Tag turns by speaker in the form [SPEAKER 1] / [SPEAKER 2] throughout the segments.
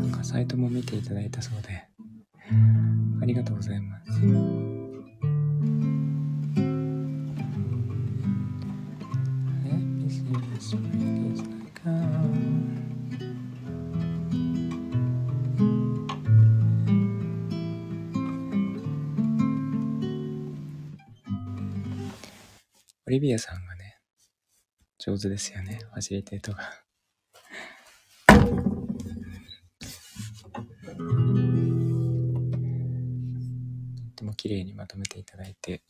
[SPEAKER 1] なんかサイトも見ていただいたそうで、ありがとうございます。オリビアさんがね、上手ですよね、ファシリテートが。綺麗にまとめていただいて、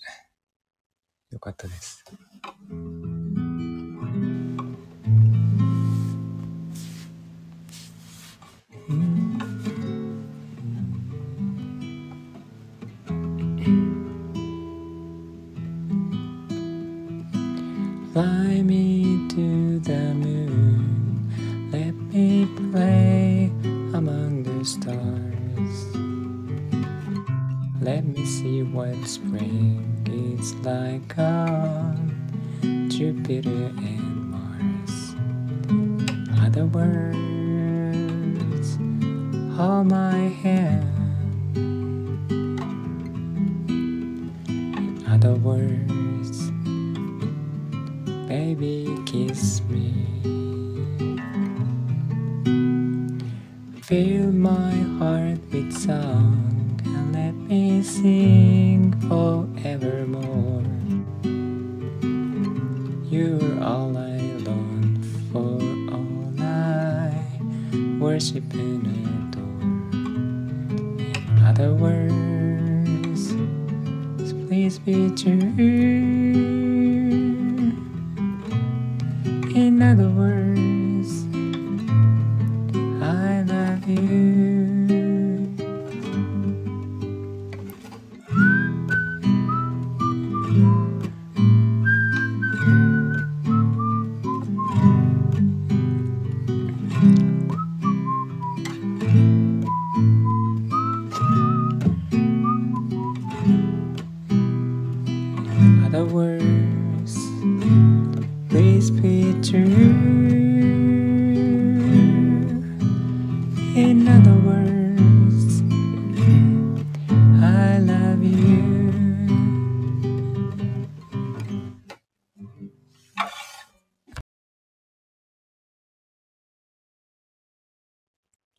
[SPEAKER 1] よかったです。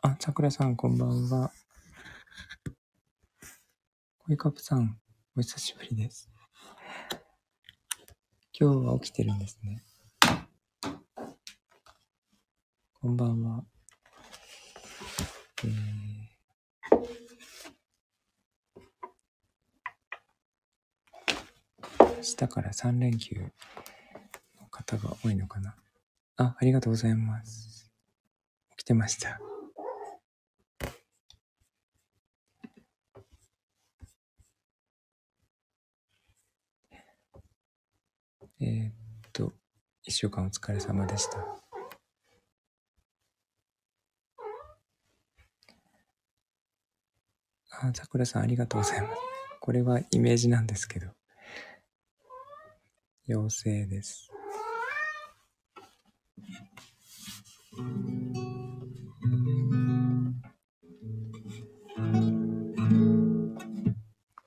[SPEAKER 1] あ、さくらさん、こんばんは。コイカップさん、お久しぶりです。今日は起きてるんですね。こんばんは。えー、明日から3連休の方が多いのかな。あ、ありがとうございます。起きてました。えーっと、一週間お疲れ様でした。あ、さくらさんありがとうございます。これはイメージなんですけど。妖精です。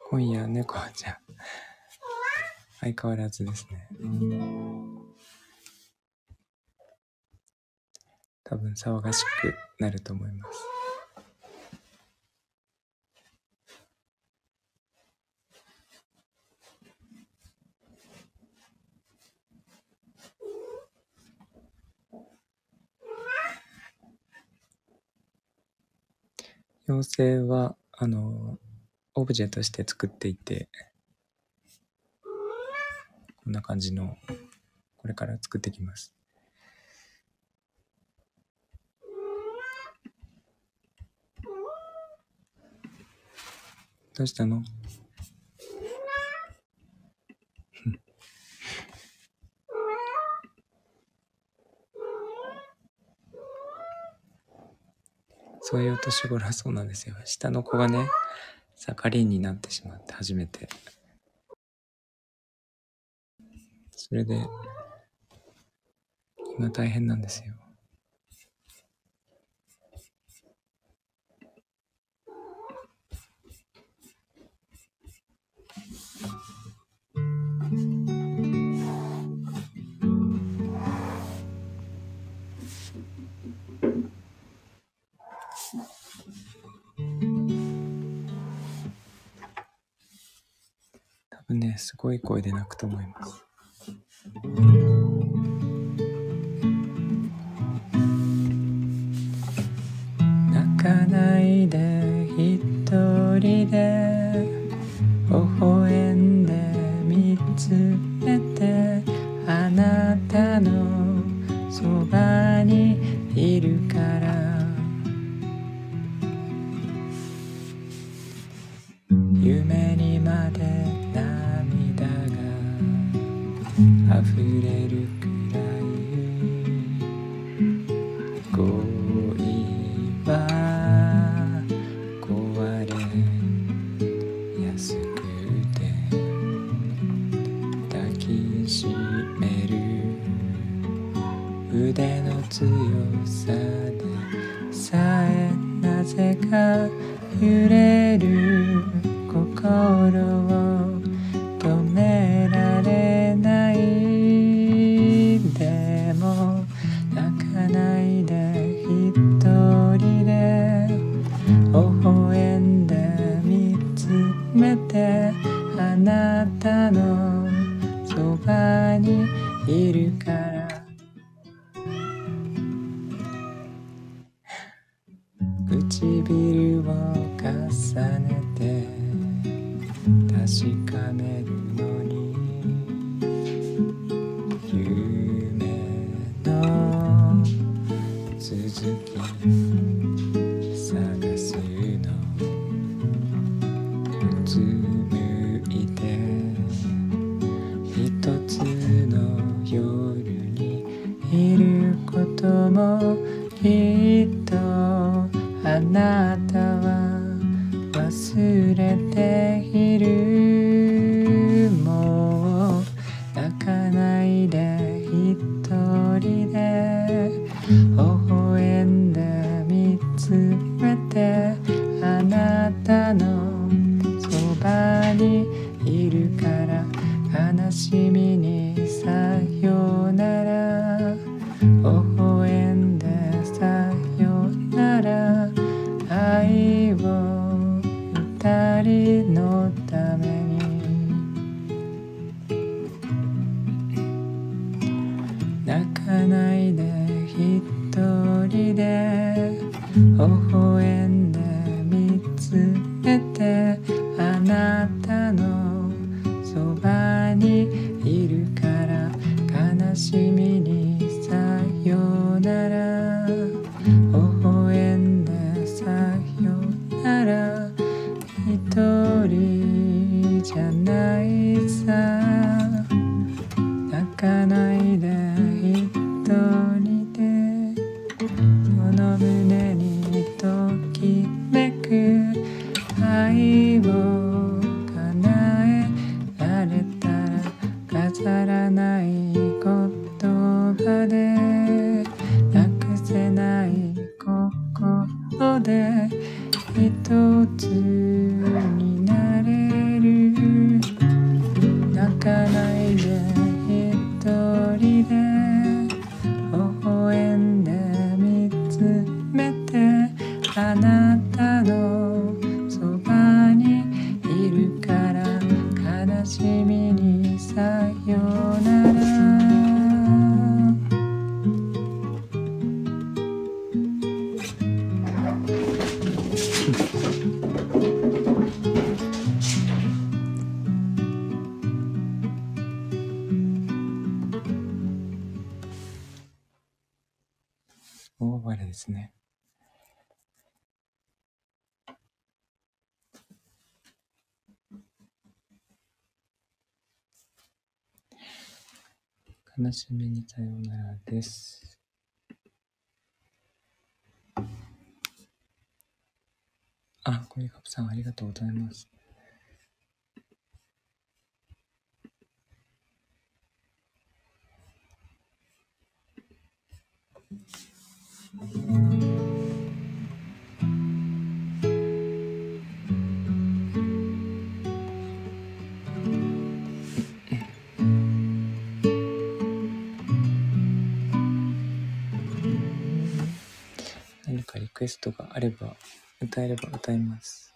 [SPEAKER 1] 今夜猫ちゃん。相変わらずですね。多分騒がしくなると思います。妖精は、あの、オブジェとして作っていて、こんな感じの、これから作っていきます。どうしたの？そういう年頃はそうなんですよ。下の子がね、盛りになってしまって初めて。それで、今大変なんですよ。多分ね、すごい声で泣くと思います。泣かないで悲しみにさようならです。あ、コリカップさんありがとうございます。何かリクエストがあれば、歌えれば歌います。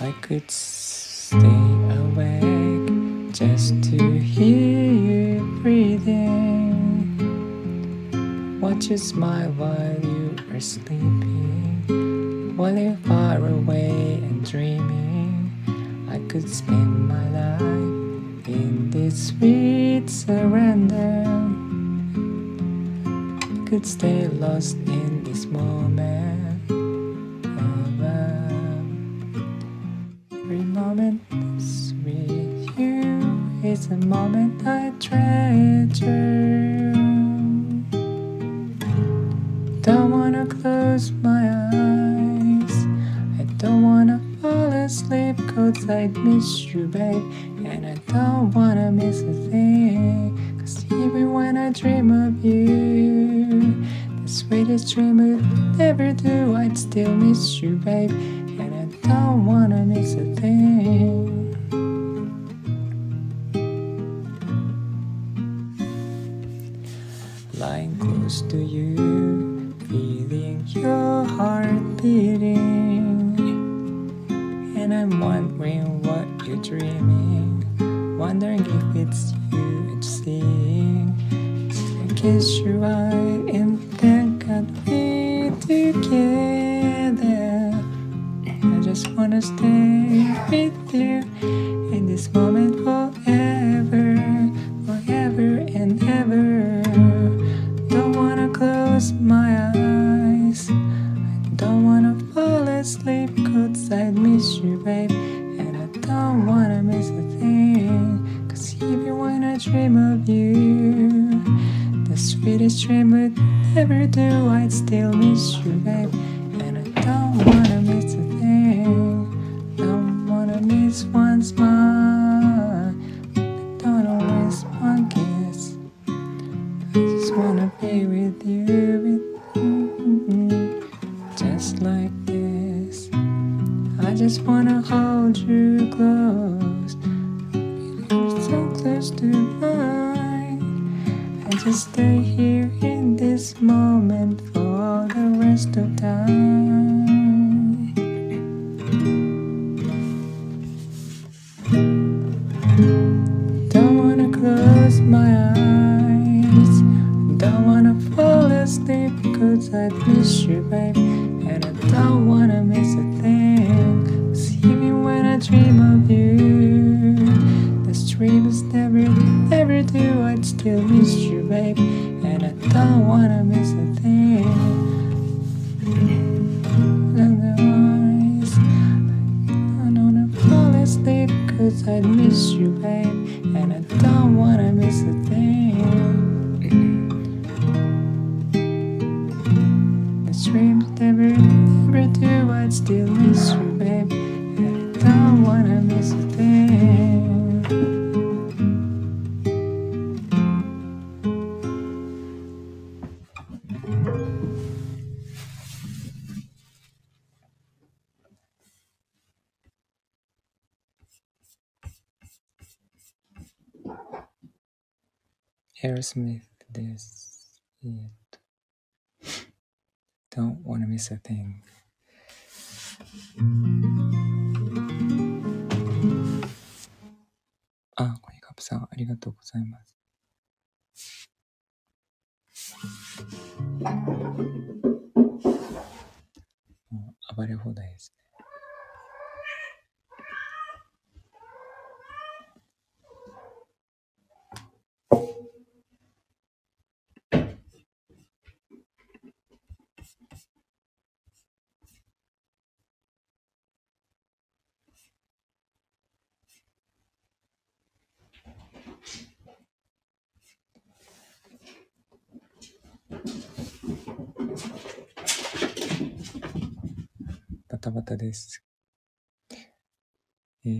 [SPEAKER 1] I could stay You smile while you are sleeping. While you're far away and dreaming, I could spend my life in this sweet surrender. I could stay lost in this moment. um, Every moment with you is a moment I treasure. Close my eyes. I don't wanna fall asleep cause I'd miss you, babe. And I don't wanna miss a thing. Cause even when I dream of you, the sweetest dream I'd ever do, I'd still miss you, babe. And I don't wanna miss a thing. Cause I miss you, babe. And I don't wanna miss a thing. エアロスミスです。えーっと。Don't wanna miss a thing. あ、コニカップさん、ありがとうございます。もう暴れ放題ですバタバタです。えー、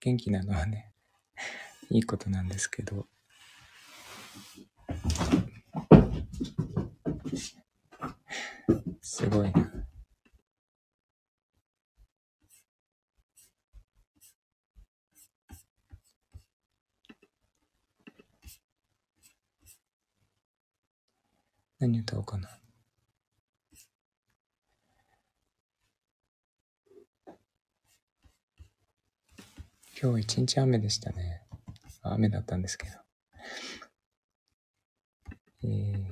[SPEAKER 1] 元気なのはね、いいことなんですけど、すごいな。何歌おうかな。今日一日雨でしたね。雨だったんですけど。えー、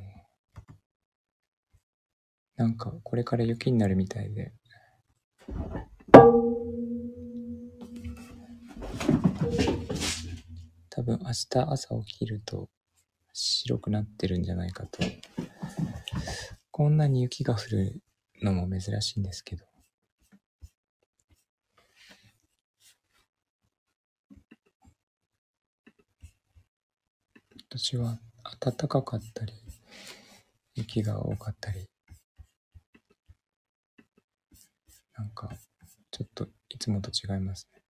[SPEAKER 1] なんかこれから雪になるみたいで。多分明日朝起きると白くなってるんじゃないかと。こんなに雪が降るのも珍しいんですけど。私は暖かかったり、雪が多かったり、なんか、ちょっといつもと違いますね。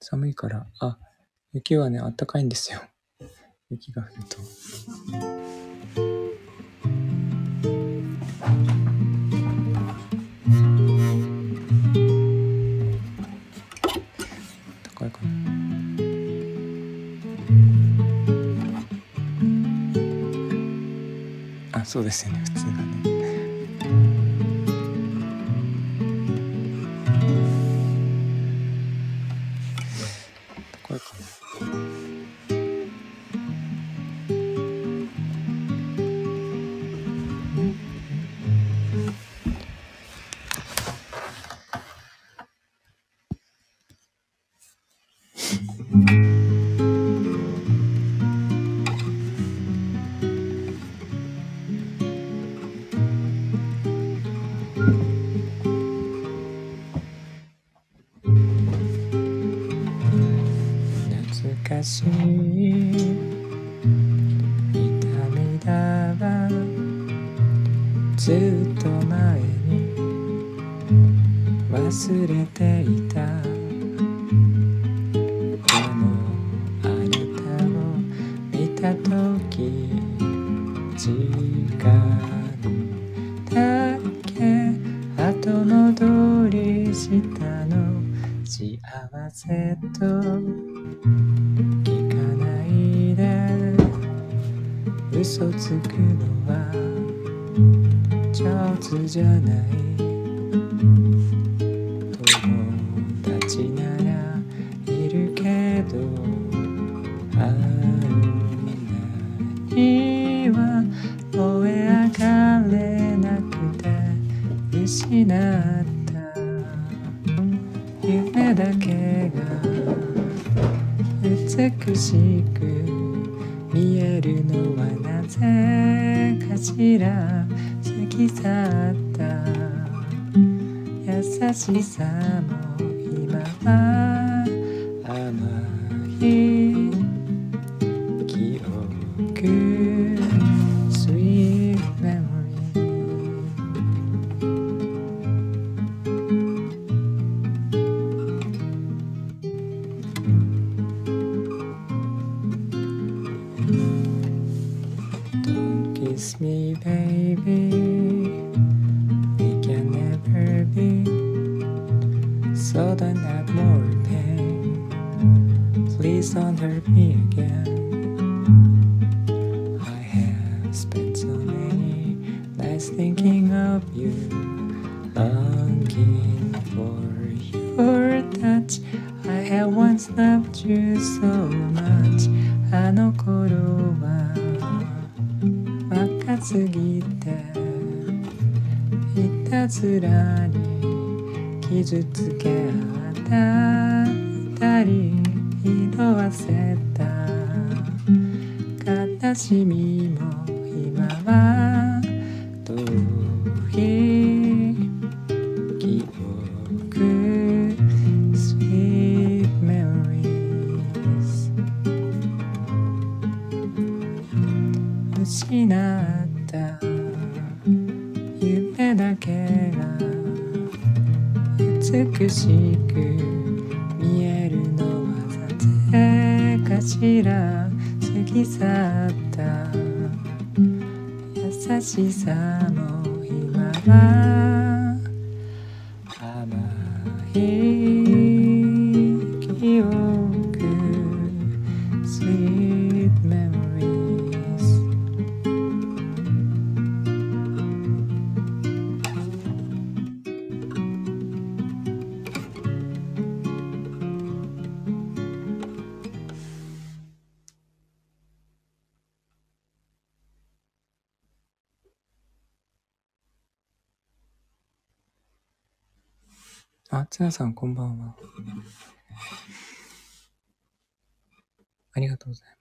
[SPEAKER 1] 寒いから、あ、雪はね、あったかいんですよ。雪が降ると。高いかな。あ、そうですよね、普通がね。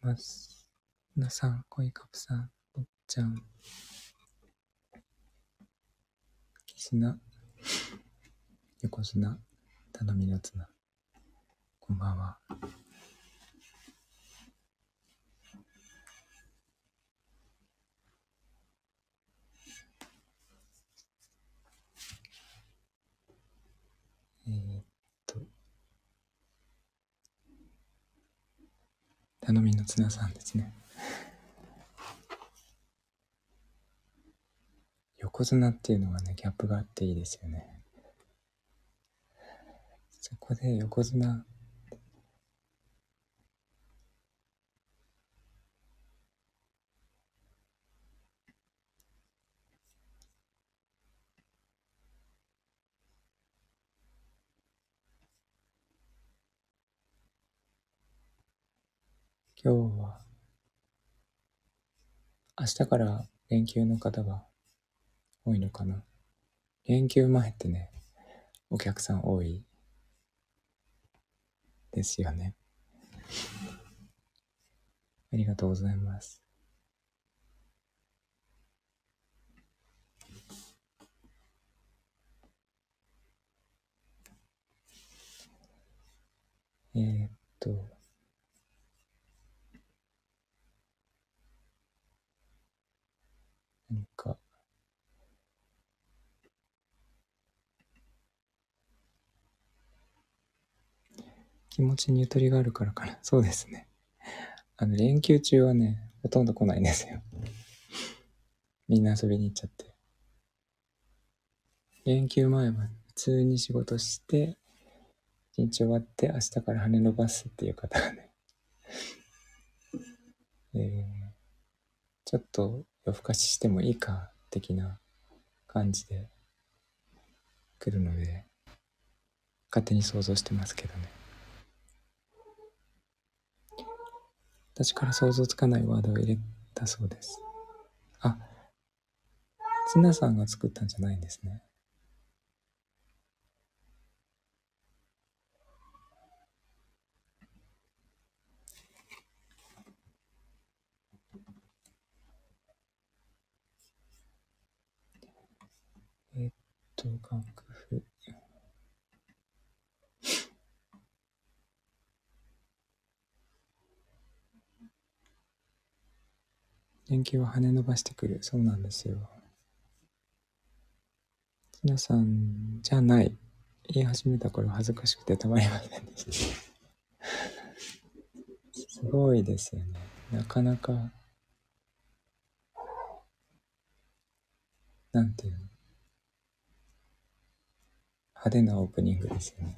[SPEAKER 1] ます。なさん、恋カプさん、ぼっちゃん、きしな、横綱、頼みの綱、こんばんは。頼みの綱さんですね。横綱っていうのがね、ギャップがあっていいですよね。そこで横綱、今日は、明日から連休の方が多いのかな？連休前ってね、お客さん多いですよね。ありがとうございます。えー、っと、何か、気持ちにゆとりがあるからかな。そうですね。あの、連休中はね、ほとんど来ないんですよ。みんな遊びに行っちゃって。連休前は普通に仕事して、一日終わって明日から羽伸ばすっていう方がね、えー、ちょっと夜更かししてもいいか、的な感じで来るので、勝手に想像してますけどね。私から想像つかないワードを入れたそうです。あ、ツナさんが作ったんじゃないんですね。えっと、楽譜。連休は羽伸ばしてくる。そうなんですよ。皆さんじゃない。言い始めた頃恥ずかしくてたまりませんでした。すごいですよね。なかなか、なんていうの？派手なオープニングですよね。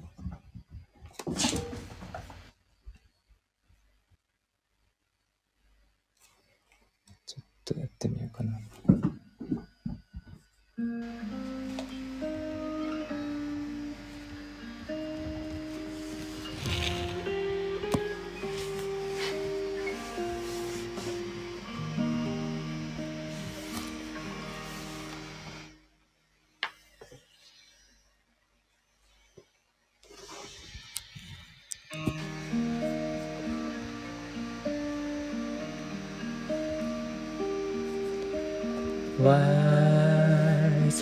[SPEAKER 1] ちょっとやってみようかな。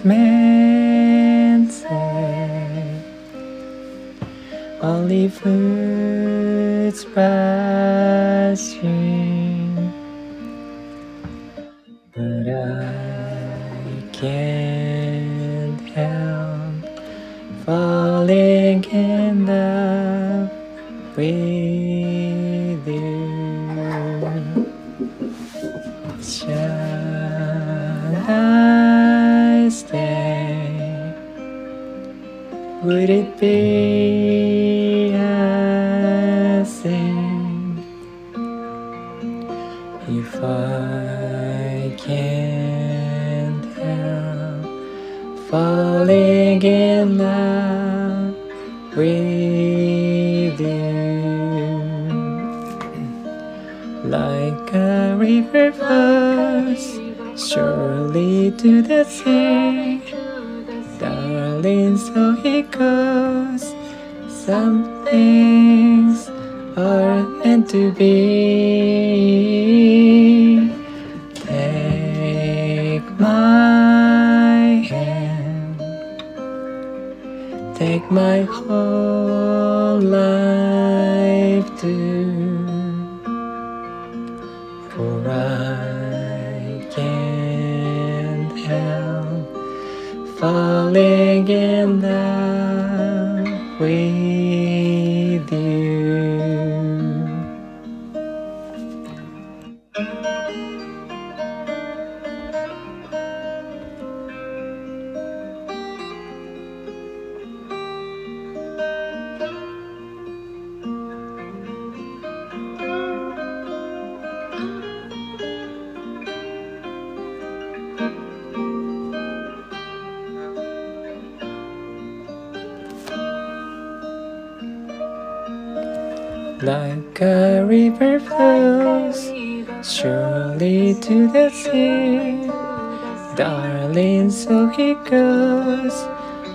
[SPEAKER 1] man said, Only fools you.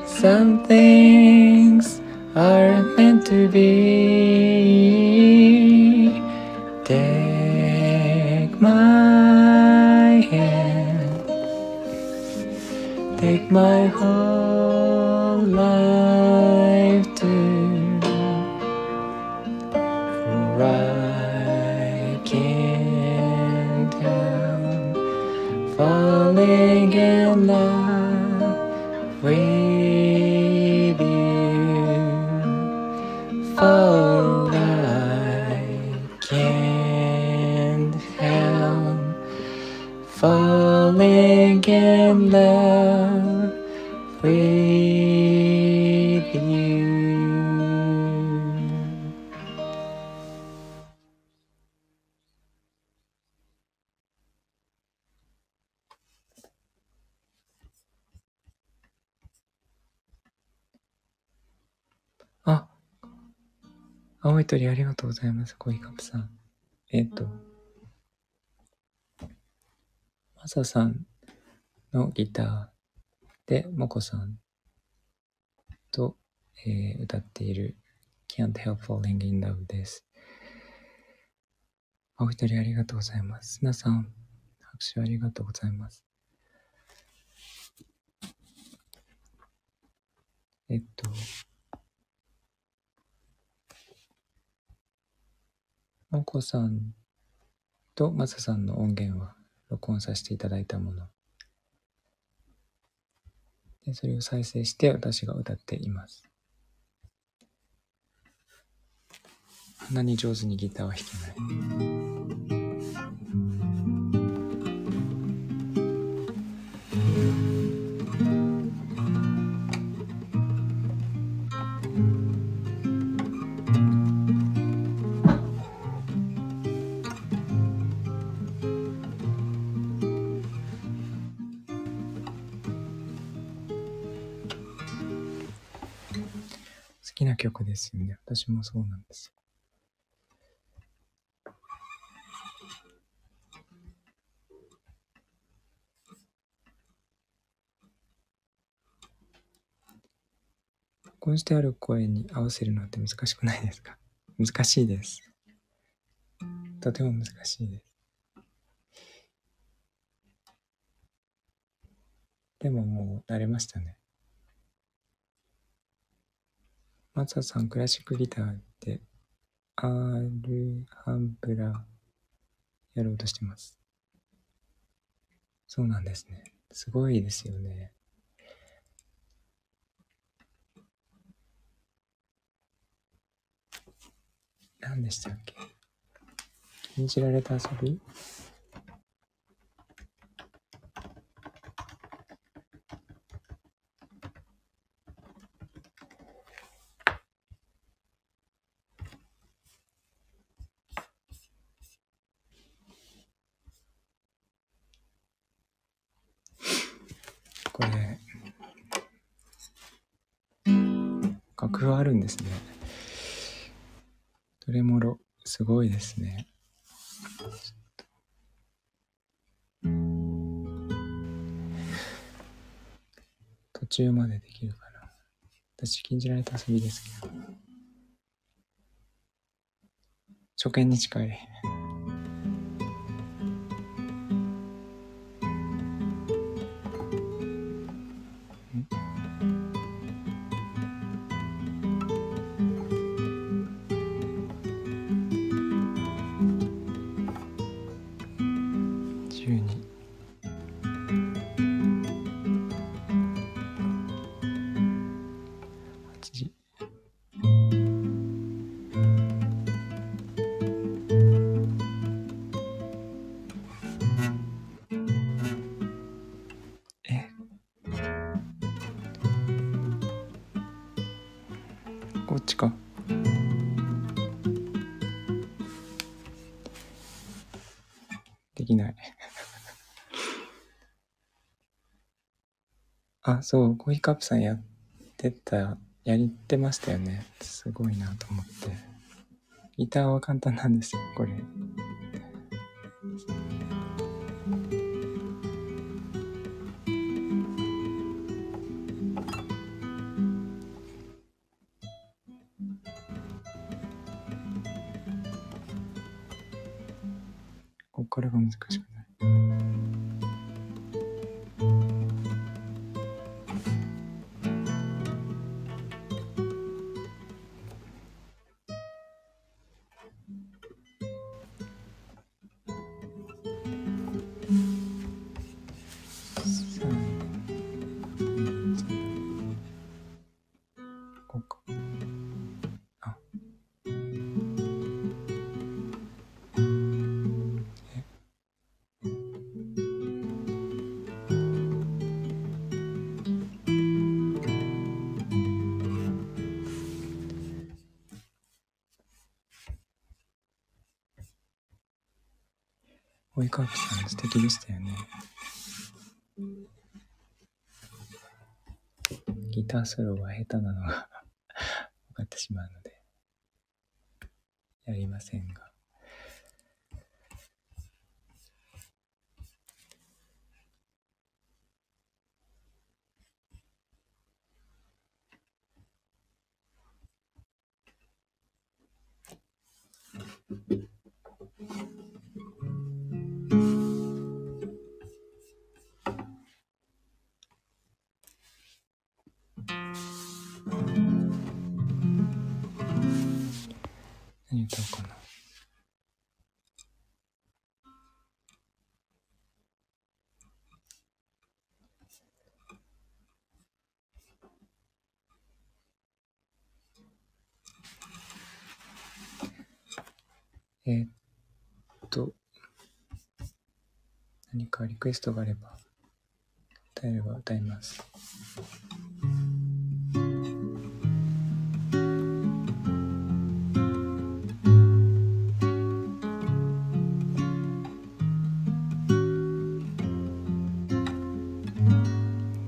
[SPEAKER 1] Some things are meant to be. Take my hand, take my whole 青い鳥ありがとうございます。コイカプさん。えっ、と、マサさんのギターで、モコさんと、えー歌っている Can't Help Falling in Love です。青い鳥ありがとうございます。皆さん、拍手ありがとうございます。えっと、モコさんとマサさんの音源は録音させていただいたもの。でそれを再生して私が歌っています。あんなに上手にギターは弾けない。曲ですよね。私もそうなんですよ。録音してある声に合わせるのって難しくないですか？難しいです。とても難しいです。でももう慣れましたね。松田さん、クラシックギターで、アルハンブラやろうとしてます。そうなんですね。すごいですよね。何でしたっけ？禁じられた遊び？ごいですね。途中までできるかな。私、禁じられた遊びですけど。初見に近い。そう、コーヒーカップさんやってた、やってましたよね。すごいなと思って。ギターは簡単なんですよ、これ。追いかけさん素敵でしたよね。ギターソロは下手なのが 分かってしまうので、やりませんが。クエストがあれば、歌えれば歌います。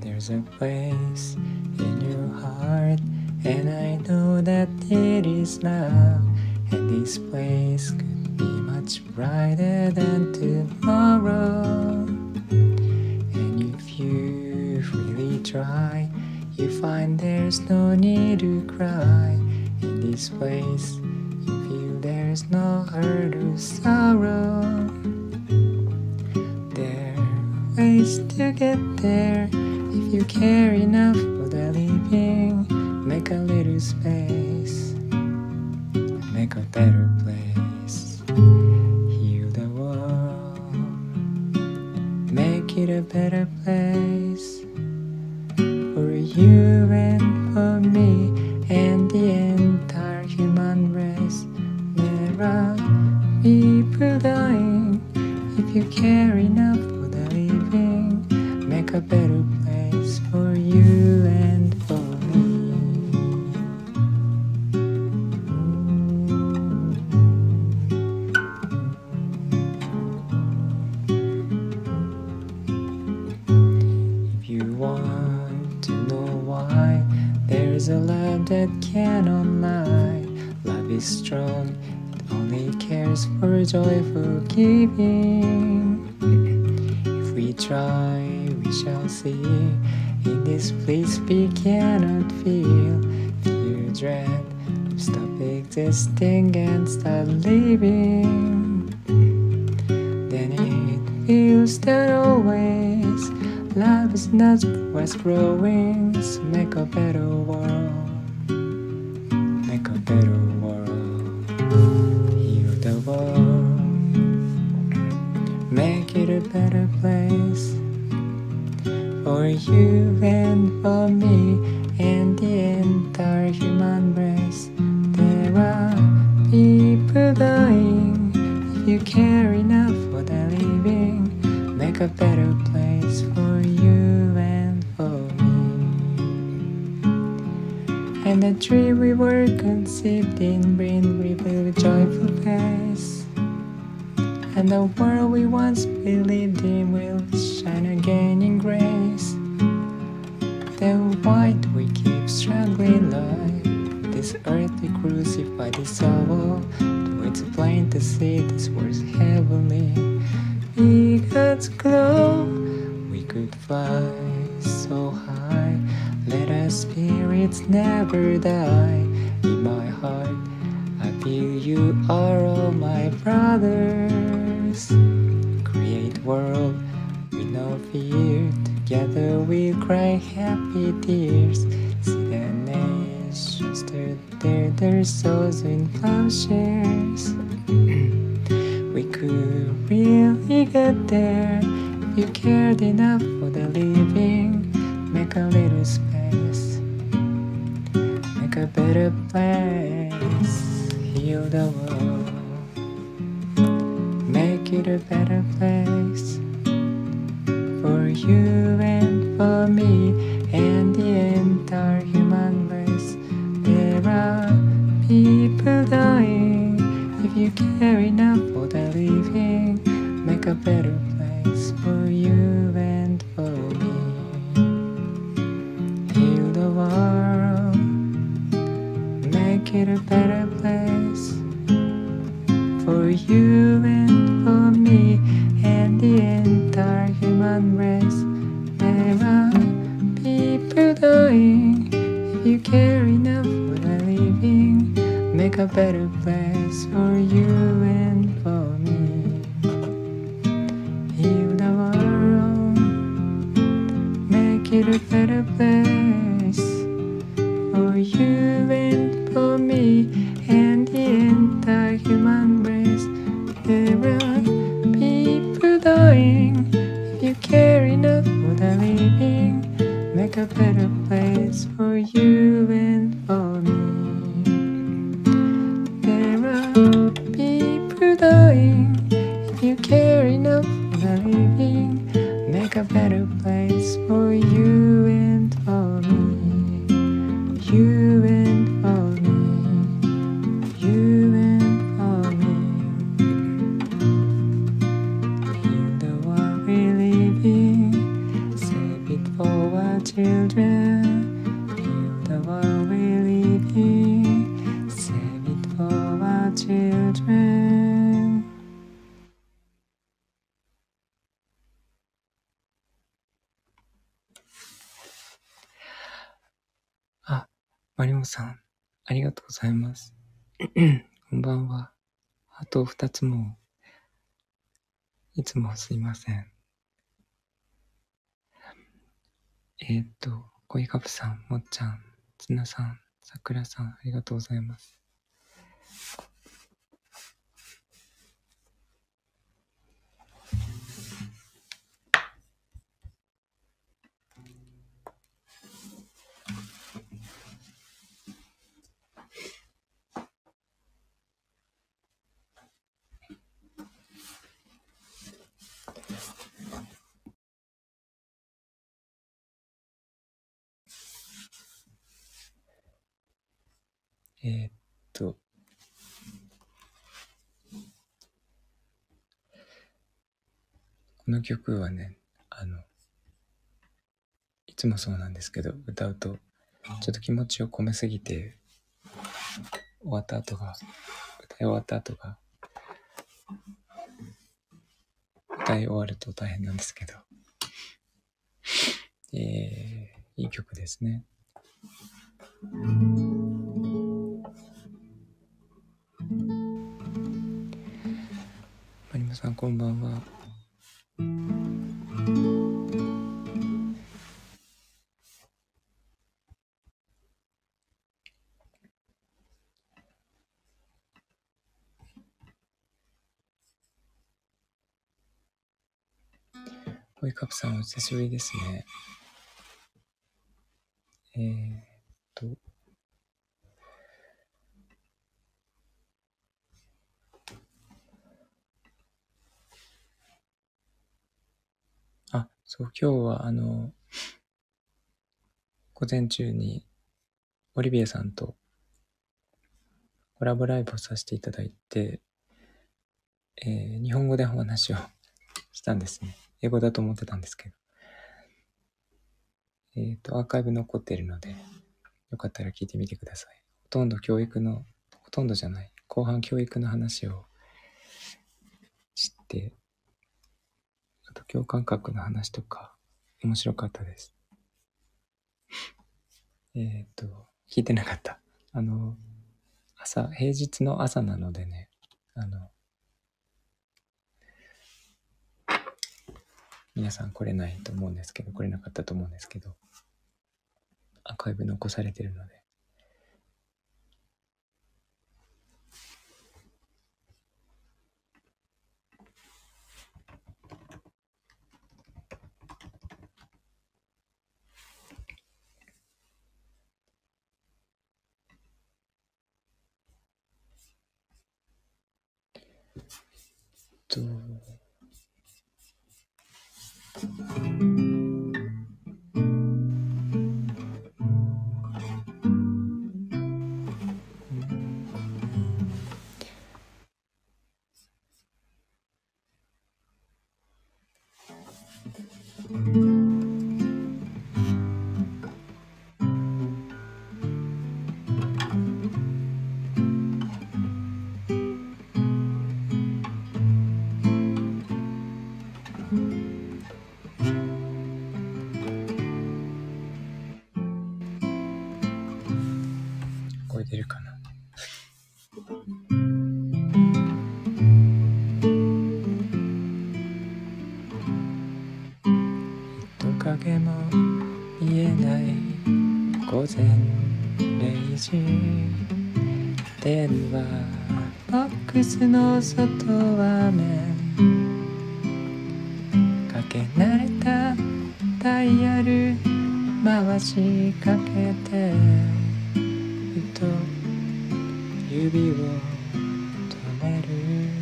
[SPEAKER 1] There's a place in your heart, and I know that it is love. And this place could be much brighter a better place for Sí. と二つも、いつもすいません。えっ、ー、と、恋カプさん、もっちゃん、つなさん、さくらさん、ありがとうございます。えー、っと、この曲はね、あの、いつもそうなんですけど、歌うと、ちょっと気持ちを込めすぎて、終わった後が、歌い終わった後が、歌い終わると大変なんですけど、えー、いい曲ですね。さんこんばんは。ホイカプさんお久しぶりですね。えー、っと。あ、そう、今日はあの、午前中にオリビエさんとコラボライブをさせていただいて、えー、日本語でお話を したんですね。英語だと思ってたんですけど。えっ、ー、と、アーカイブ残ってるので、よかったら聞いてみてください。ほとんど教育の、ほとんどじゃない、後半教育の話を知って、あと共感覚の話とか、面白かったです。えっ、と、聞いてなかった。あの、朝、平日の朝なのでね、あの、皆さん来れないと思うんですけど、来れなかったと思うんですけど、アーカイブ残されてるので、plutôt euh, 影も見えない午前0時電話ボックスの外は面かけ慣れたダイヤル回しかけてふと指を止める。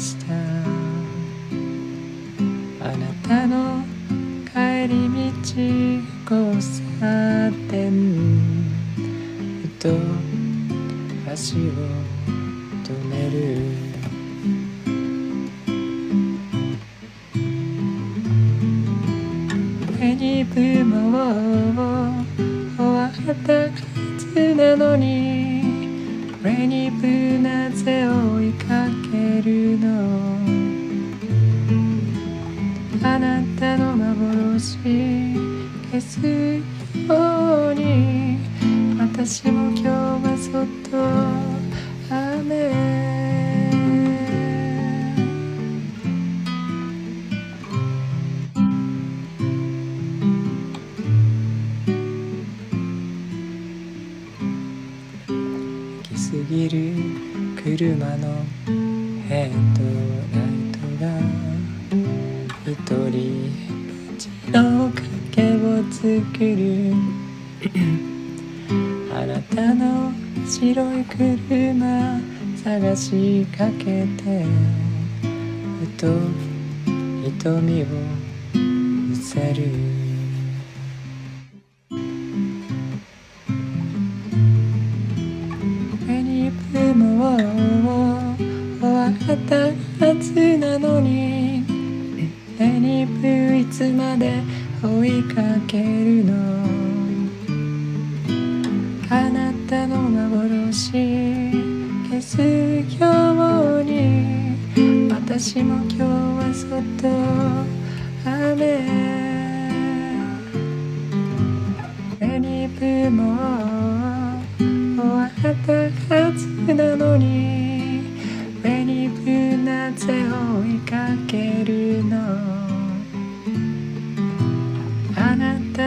[SPEAKER 1] 思い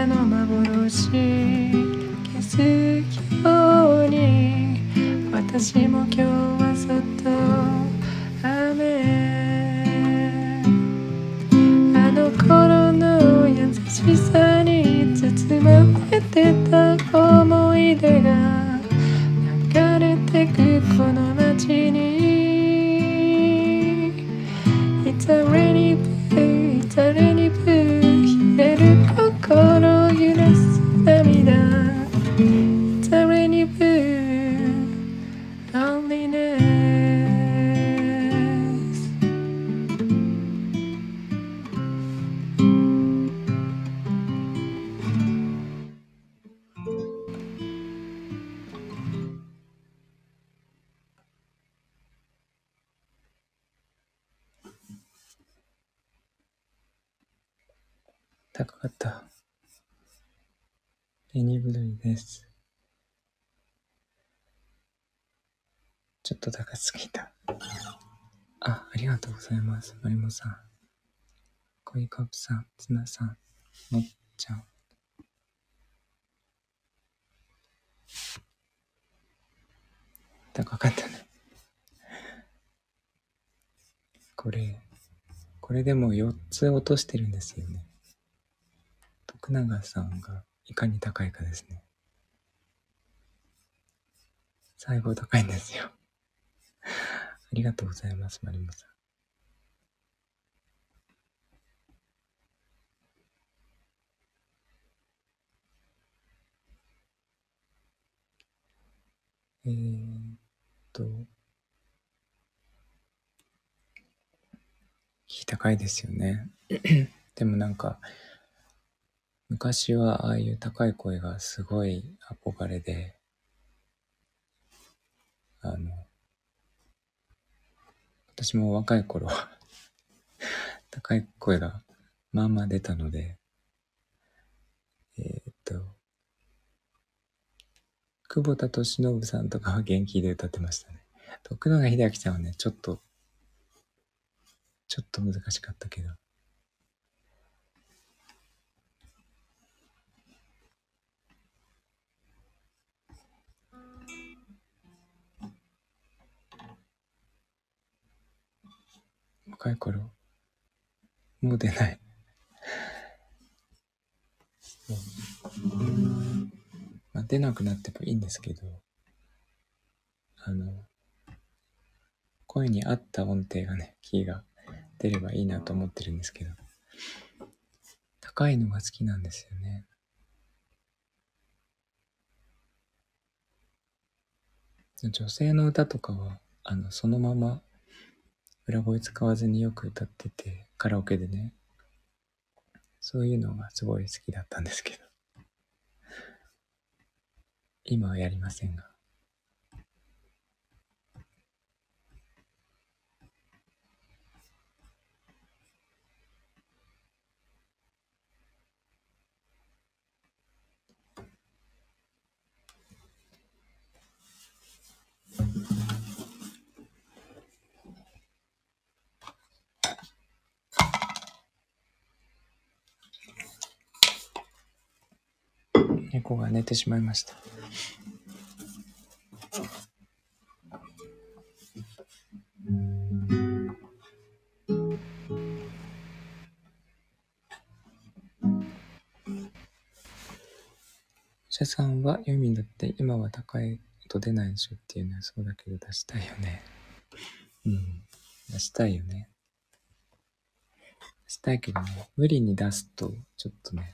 [SPEAKER 1] なたの幻気づくように私も今日はそっとと高すぎた。あ、ありがとうございます。マリモさん。恋カップさん、ツナさん、のっちゃん。高かったね。これ、これでも4つ落としてるんですよね。徳永さんがいかに高いかですね。最後高いんですよ。ありがとうございます、マリモさん。えーっと、キー高いですよね。でもなんか、昔はああいう高い声がすごい憧れで、あの、私も若い頃は高い声がまあまあ出たので、えーっと、久保田敏信さんとかは元気で歌ってましたね。徳永英明さんはね、ちょっと、ちょっと難しかったけど。若い頃、もう出ない。まあ、出なくなってもいいんですけど、あの、声に合った音程がね、キーが出ればいいなと思ってるんですけど、高いのが好きなんですよね。女性の歌とかは、あの、そのまま裏声使わずによく歌ってて、カラオケでね。そういうのがすごい好きだったんですけど。今はやりませんが。寝てしまいました。シャさんはユーミンだって今は高い音出ないでしょっていうのはそうだけど出したいよね。うん。出したいよね。出したいけどね、無理に出すと、ちょっとね、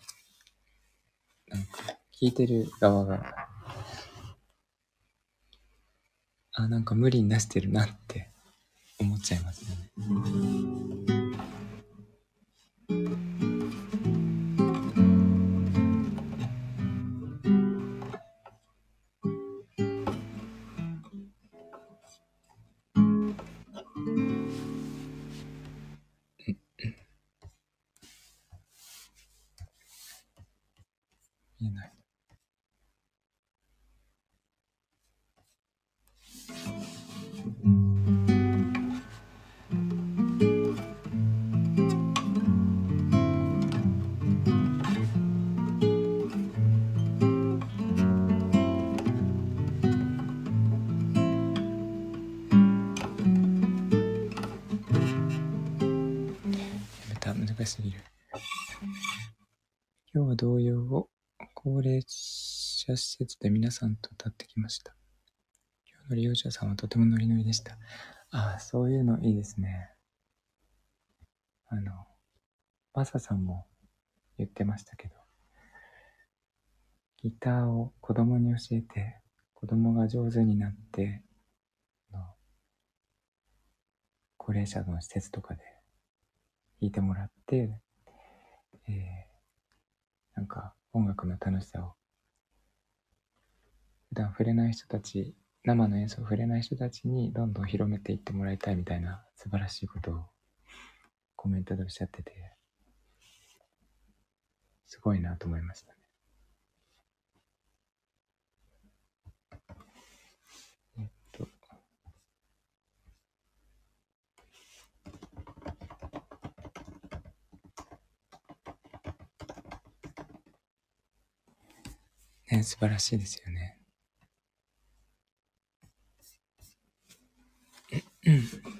[SPEAKER 1] なんか、聞いてる側が、あ、なんか無理に出してるなって思っちゃいますよね。施設で皆さんと歌ってきました。今日の利用者さんはとてもノリノリでした。ああ、そういうのいいですね。あの、マサさんも言ってましたけど、ギターを子供に教えて、子供が上手になって、高齢者の施設とかで弾いてもらって、えー、なんか音楽の楽しさを普段触れない人たち生の演奏を触れない人たちにどんどん広めていってもらいたいみたいな素晴らしいことをコメントでおっしゃっててすごいなと思いましたね。えっとね、素晴らしいですよね。嗯。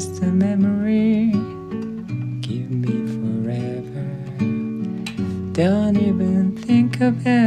[SPEAKER 1] just a memory. Give me forever. Don't even think of it.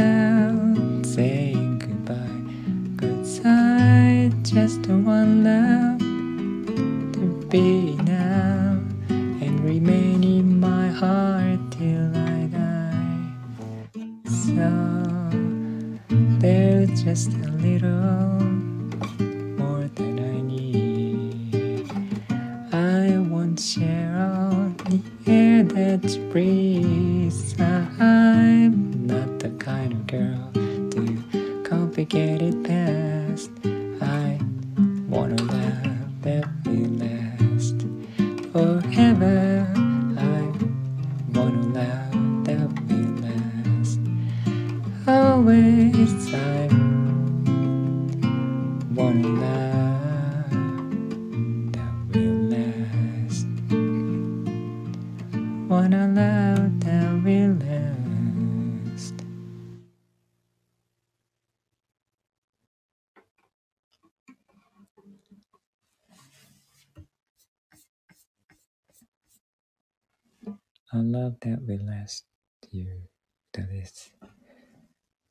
[SPEAKER 1] Not That We Last っていう歌です。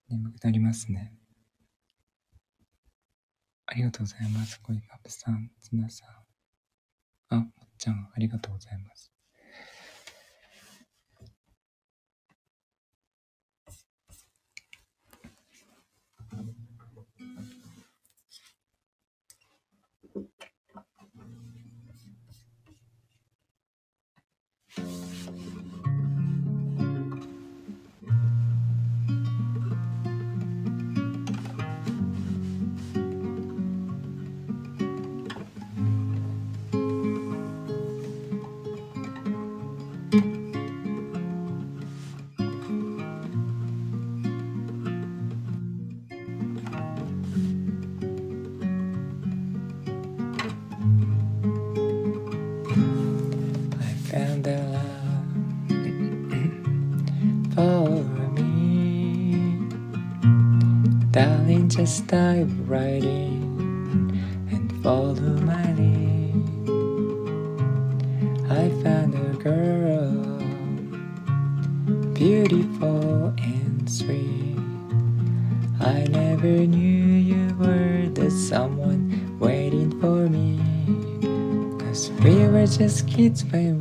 [SPEAKER 1] 眠くなりますね。ありがとうございます。小池さん、ツナさん。あ、もっちゃん、ありがとうございます。Just dive right in and follow my lead. I found a girl, beautiful and sweet. I never knew you were the someone waiting for me. Cause we were just kids when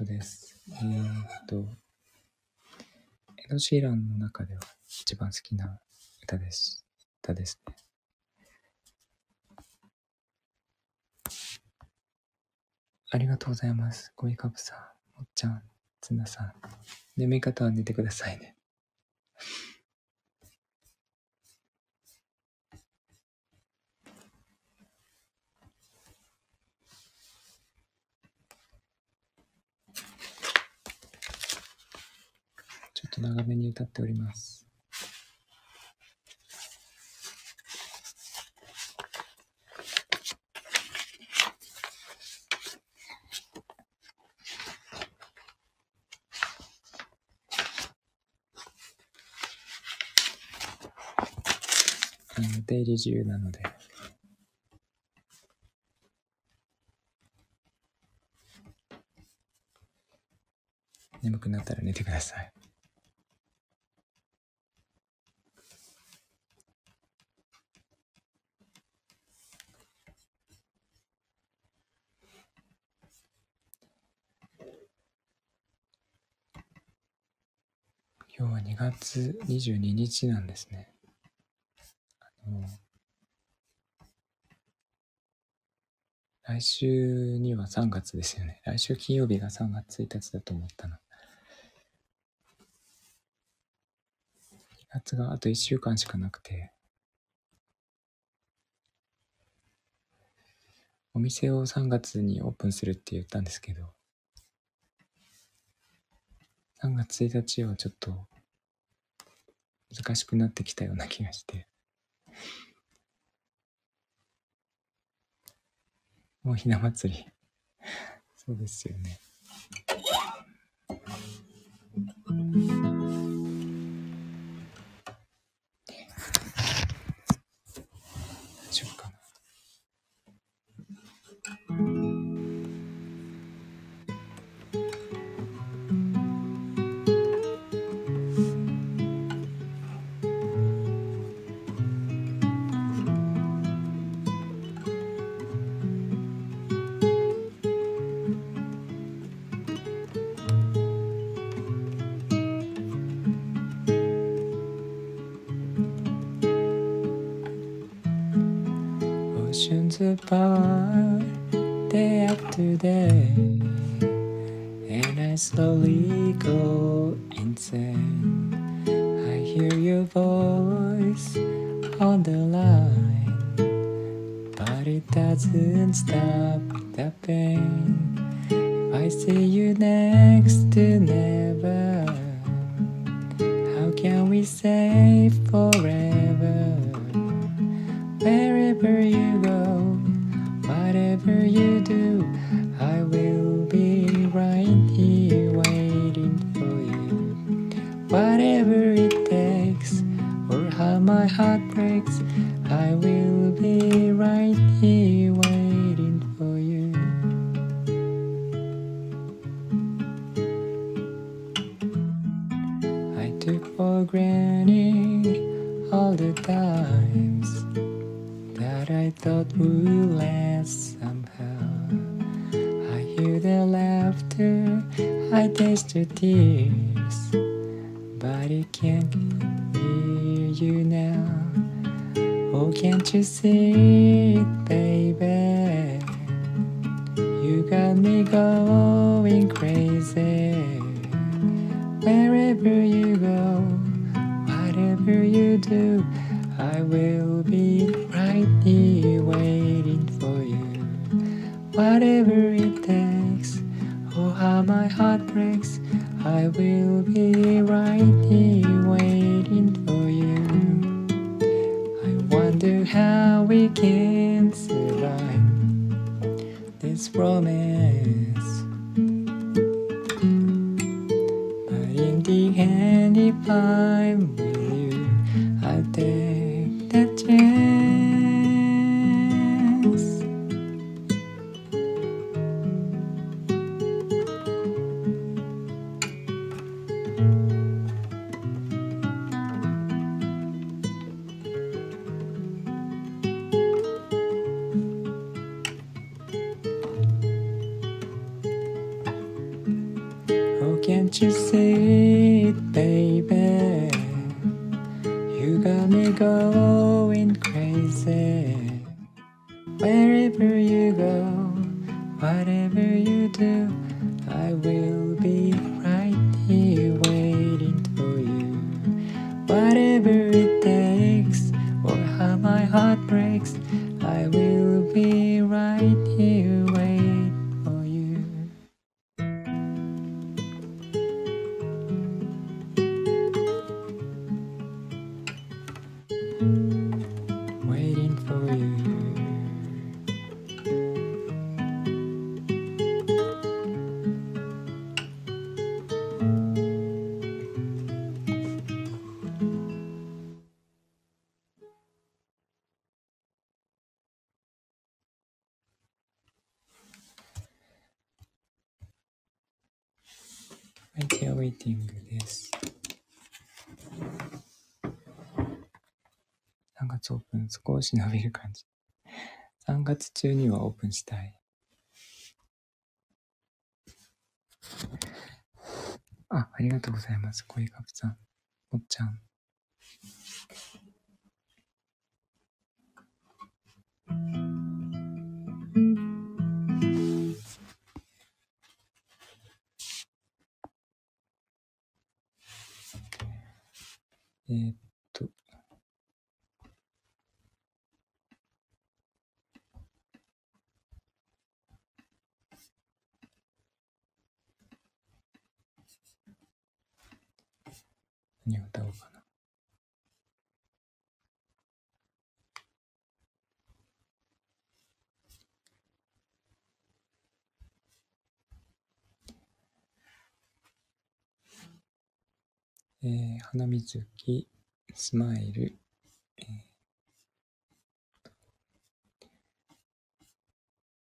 [SPEAKER 1] とです。えー、っと、エド・シーランの中では一番好きな歌です。歌ですね。ありがとうございます。ゴイカブさん、もっちゃん、ツナさん。眠い方は寝てくださいね。っと長めに歌っております。あの出入り自由なので。眠くなったら寝てください。今日は2月22日なんですね。あの来週には3月ですよね。来週金曜日が3月1日だと思ったの。2月があと1週間しかなくて、お店を3月にオープンするって言ったんですけど、3月1日はちょっと難しくなってきたような気がして、もうひな祭り。そうですよね。大丈夫かな Apart, day after day, and I slowly go insane. I hear your voice on the line, but it doesn't stop you now. Oh, can't you see it? 少し伸びる感じ。3月中にはオープンしたい。あ、ありがとうございます。コイカプさん。もっちゃん。えーっ何を歌おうかな。えー、花水木、スマイル、えー、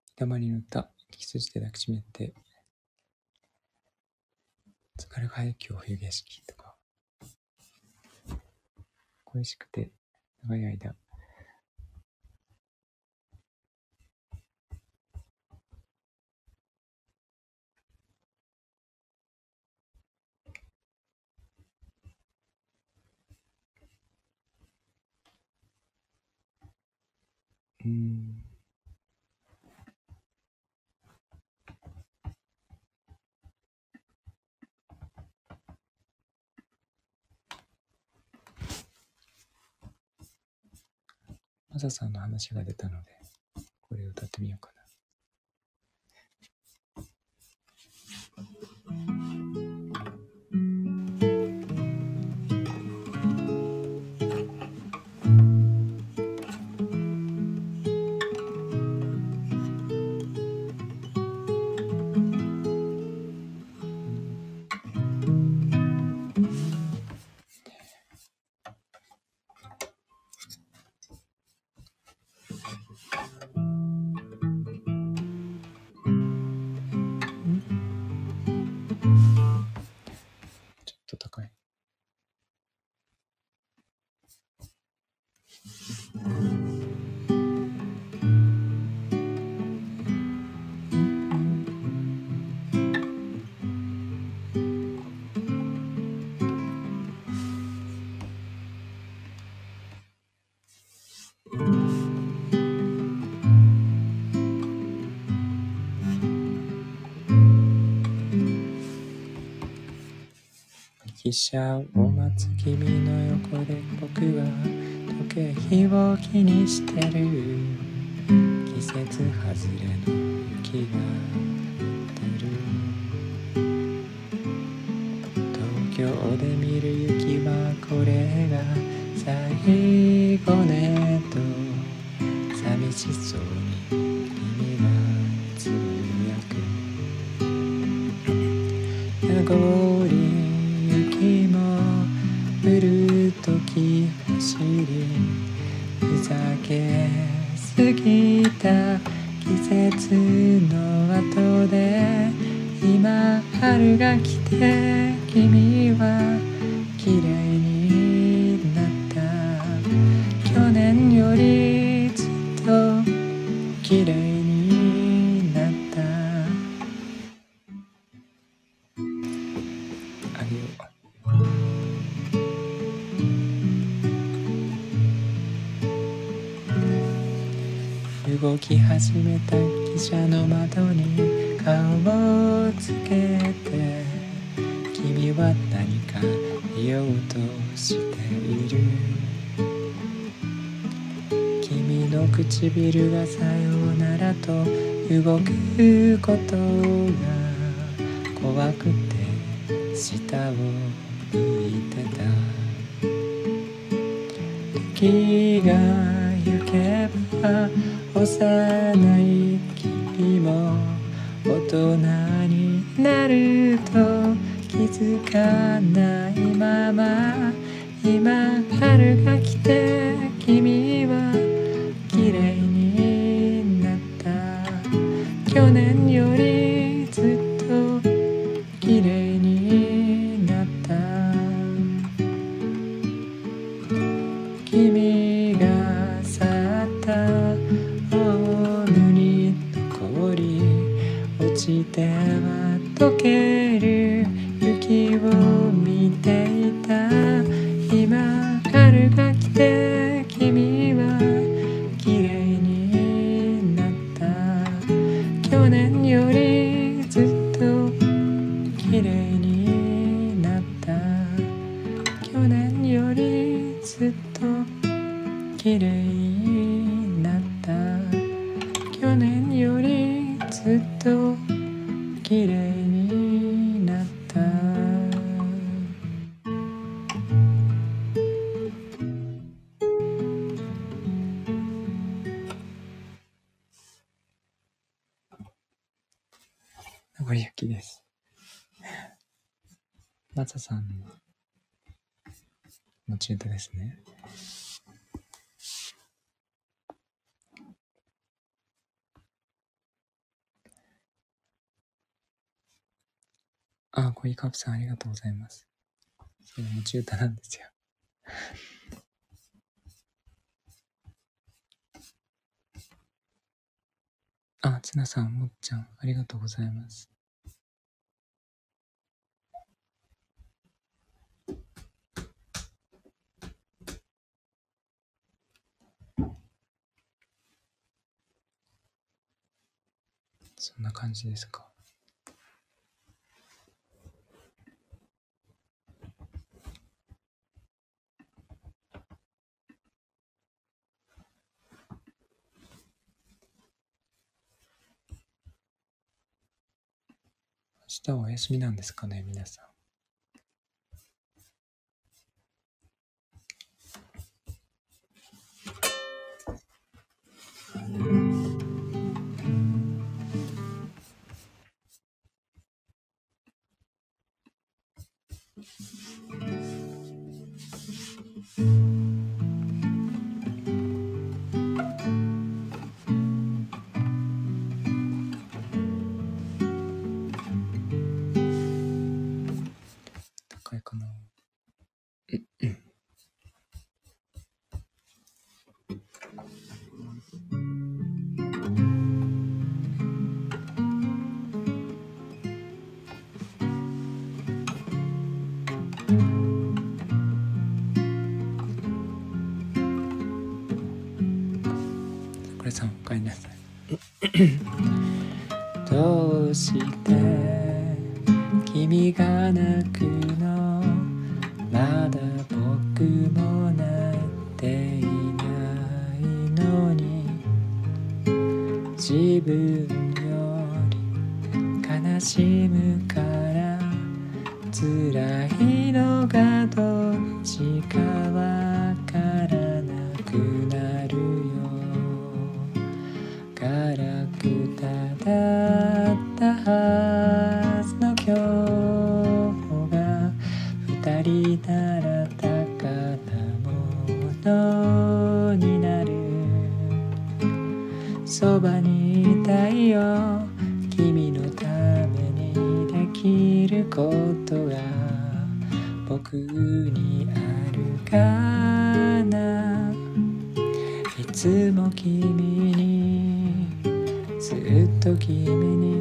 [SPEAKER 1] ひだまりの歌、キスして抱きしめて、津軽海峡冬景色とか、恋しくて長い間、うん、マサさんの話が出たので、これを歌ってみようかな。汽車を待つ君の横で僕は時計日を気にしてる。季節外れの雪が出る。東京で見る雪はこれが最後ねと。寂しそうに君がつぶやく。持ち歌ですね。あ、コイカップさんありがとうございます。それ持ち歌なんですよ。あ、つなさん、もっちゃん、ありがとうございます。そんな感じですか？明日はお休みなんですかね、皆さん。高くにあるかな。いつも君にずっと君に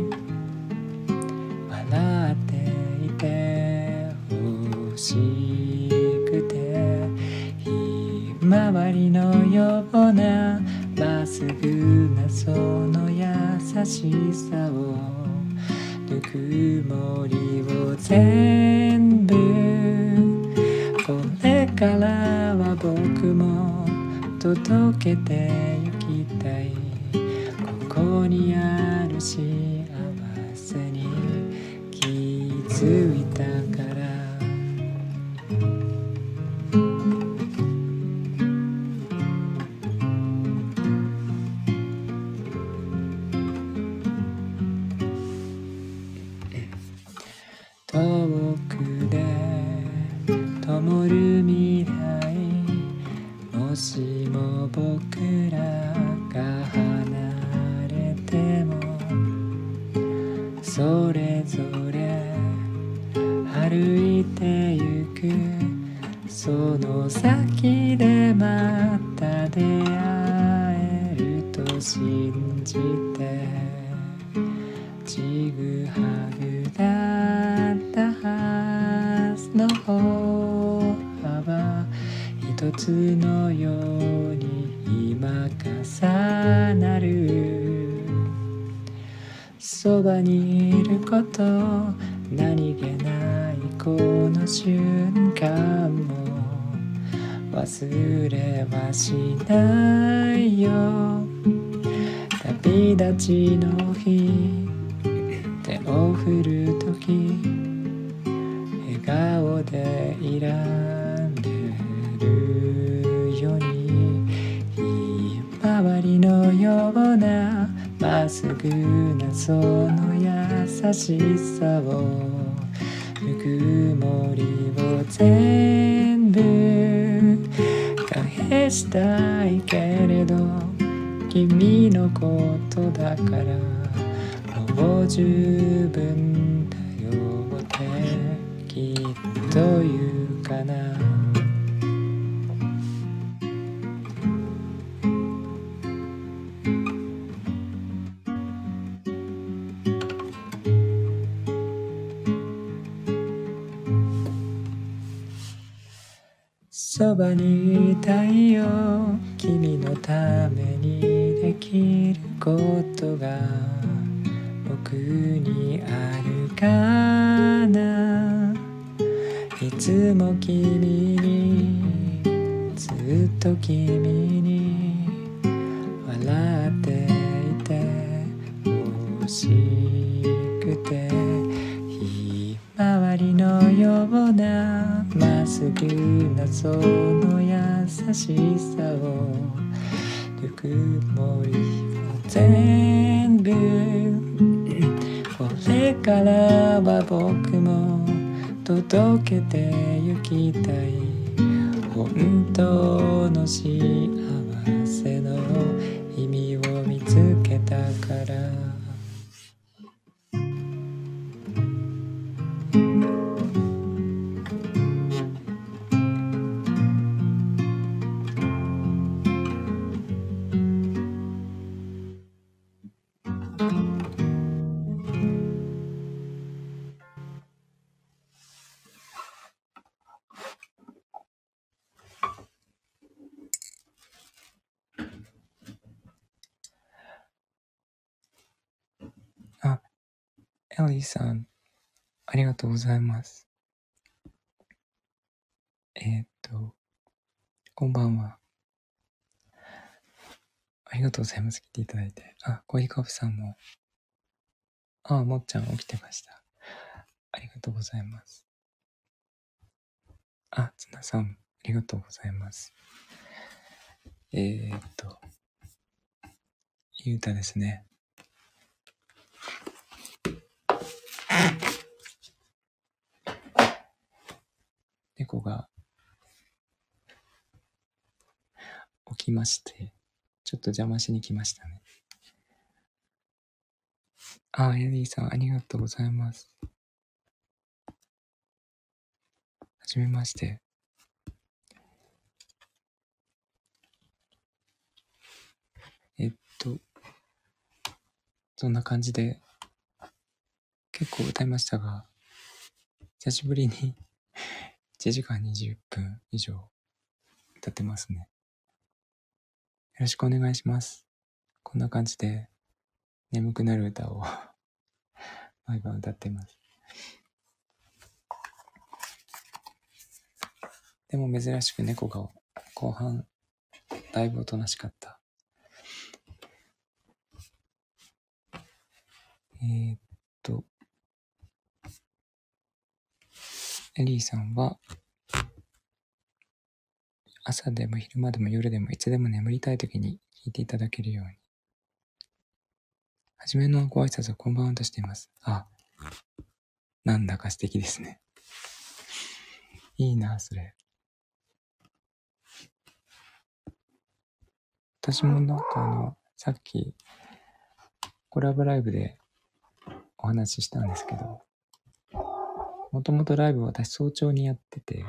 [SPEAKER 1] そばにいたいよ。君のためにできることが僕にあるかな。いつも君にずっと君に笑っていて欲しくてひまわりのようなすぎ謎の優しさをぬくもりは全部これからは僕も届けてゆきたい本当の幸さん、ありがとうございます。えー、っと、こんばんは。ありがとうございます。来ていただいて。あ、コーヒーカフさんも。あ、もっちゃん起きてました。ありがとうございます。あ、ツナさん、ありがとうございます。えー、っと、ゆうたですね。猫が起きまして、ちょっと邪魔しに来ましたね。あ、エリーさん、ありがとうございます。はじめまして。えっと、そんな感じで、結構歌いましたが、久しぶりに 1時間20分以上歌ってますね。よろしくお願いします。こんな感じで眠くなる歌を 毎晩歌ってます。でも珍しく猫が後半だいぶおとなしかった。えー、っと、エリーさんは、朝でも昼間でも夜でもいつでも眠りたい時に聞いていただけるように。はじめのご挨拶はこんばんはとしています。あ、なんだか素敵ですね。いいな、それ。私もなんかあの、さっき、コラボライブでお話ししたんですけど、もともとライブ私早朝にやってて、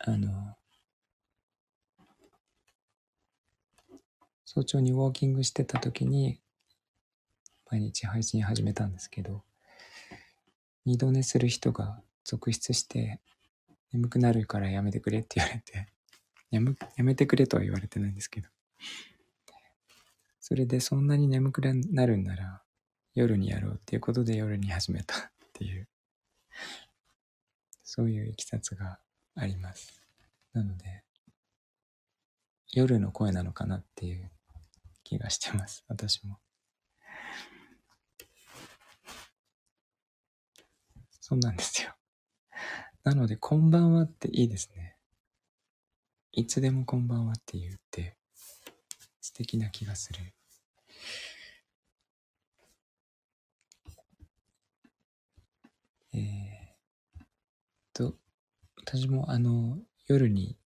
[SPEAKER 1] あの、早朝にウォーキングしてた時に、毎日配信始めたんですけど、二度寝する人が続出して、眠くなるからやめてくれって言われて、やめ、やめてくれとは言われてないんですけど、それでそんなに眠くなるんなら夜にやろうっていうことで夜に始めた っていう、そういういきさつがあります。なので、夜の声なのかなっていう気がしてます。私も。そうなんですよ。なので、こんばんはっていいですね。いつでもこんばんはって言って素敵な気がする。えー、と、私もあの、夜に、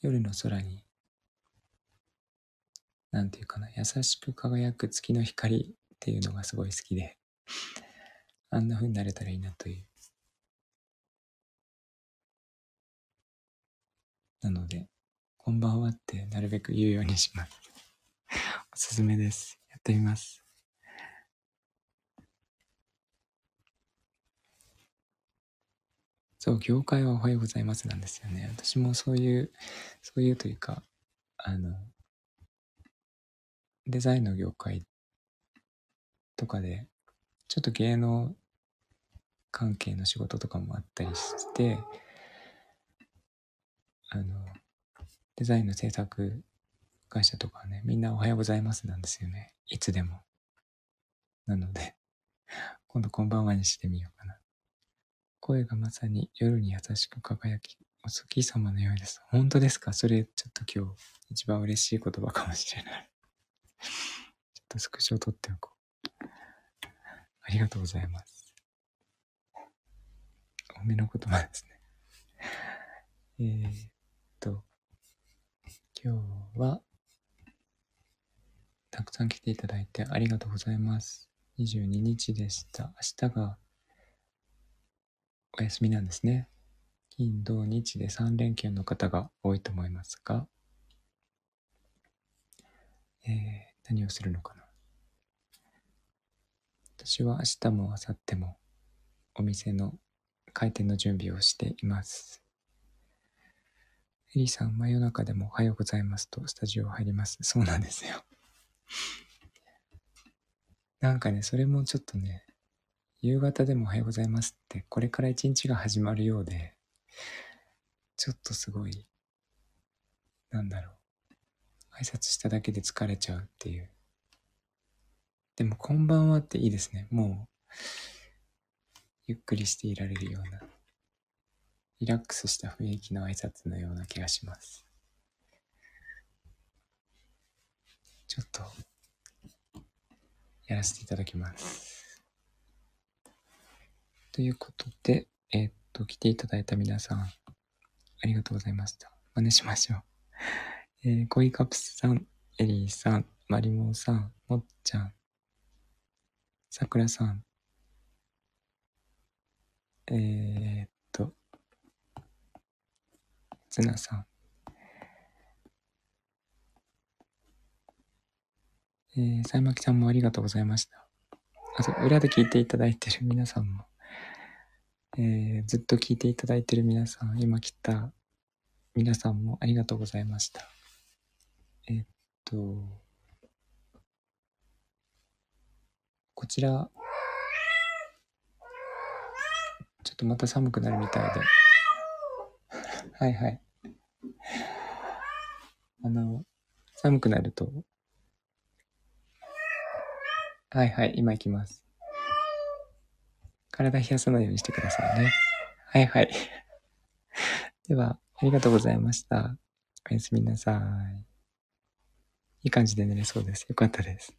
[SPEAKER 1] 夜の空に、なんていうかな、優しく輝く月の光っていうのがすごい好きで、あんな風になれたらいいなという。なので、こんばんはってなるべく言うようにします。おすすめです。やってみます。そう、業界はおはようございますなんですよね。私もそういう、そういうというか、あの、デザインの業界とかで、ちょっと芸能関係の仕事とかもあったりして、あの、デザインの制作会社とかね、みんなおはようございますなんですよね。いつでも。なので、今度こんばんはにしてみようかな。声がまさに夜に優しく輝き、お月様のようです。本当ですか？それちょっと今日一番嬉しい言葉かもしれない。ちょっとスクショを撮っておこう。ありがとうございます。おめの言葉ですね。えー、っと、今日は、たくさん来ていただいてありがとうございます。22日でした。明日がお休みなんですね。金、土、日で3連休の方が多いと思いますが、えー、何をするのかな。私は明日も明後日もお店の開店の準備をしています。エリさん、真夜中でもおはようございますとスタジオ入ります。そうなんですよ。なんかね、それもちょっとね、夕方でもおはようございますって、これから一日が始まるようで、ちょっとすごいなんだろう。挨拶しただけで疲れちゃうっていう。でも、こんばんはっていいですね。もう、ゆっくりしていられるような、リラックスした雰囲気の挨拶のような気がします。ちょっと、やらせていただきます。ということで、えー、っと、来ていただいた皆さん、ありがとうございました。真似しましょう。えー、コイカプスさん、エリーさん、マリモさん、もっちゃん、さくらさん、えー、っと、ツナさん、えー、さいまきさんもありがとうございました。あと、裏で聞いていただいてる皆さんも、えー、ずっと聞いていただいてる皆さん、今来た皆さんもありがとうございました。えっと、こちら、ちょっとまた寒くなるみたいで。はいはい。あの、寒くなると、はいはい、今行きます。体冷やさないようにしてくださいね。はいはい。では、ありがとうございました。おやすみなさい。いい感じで寝れそうです。よかったです。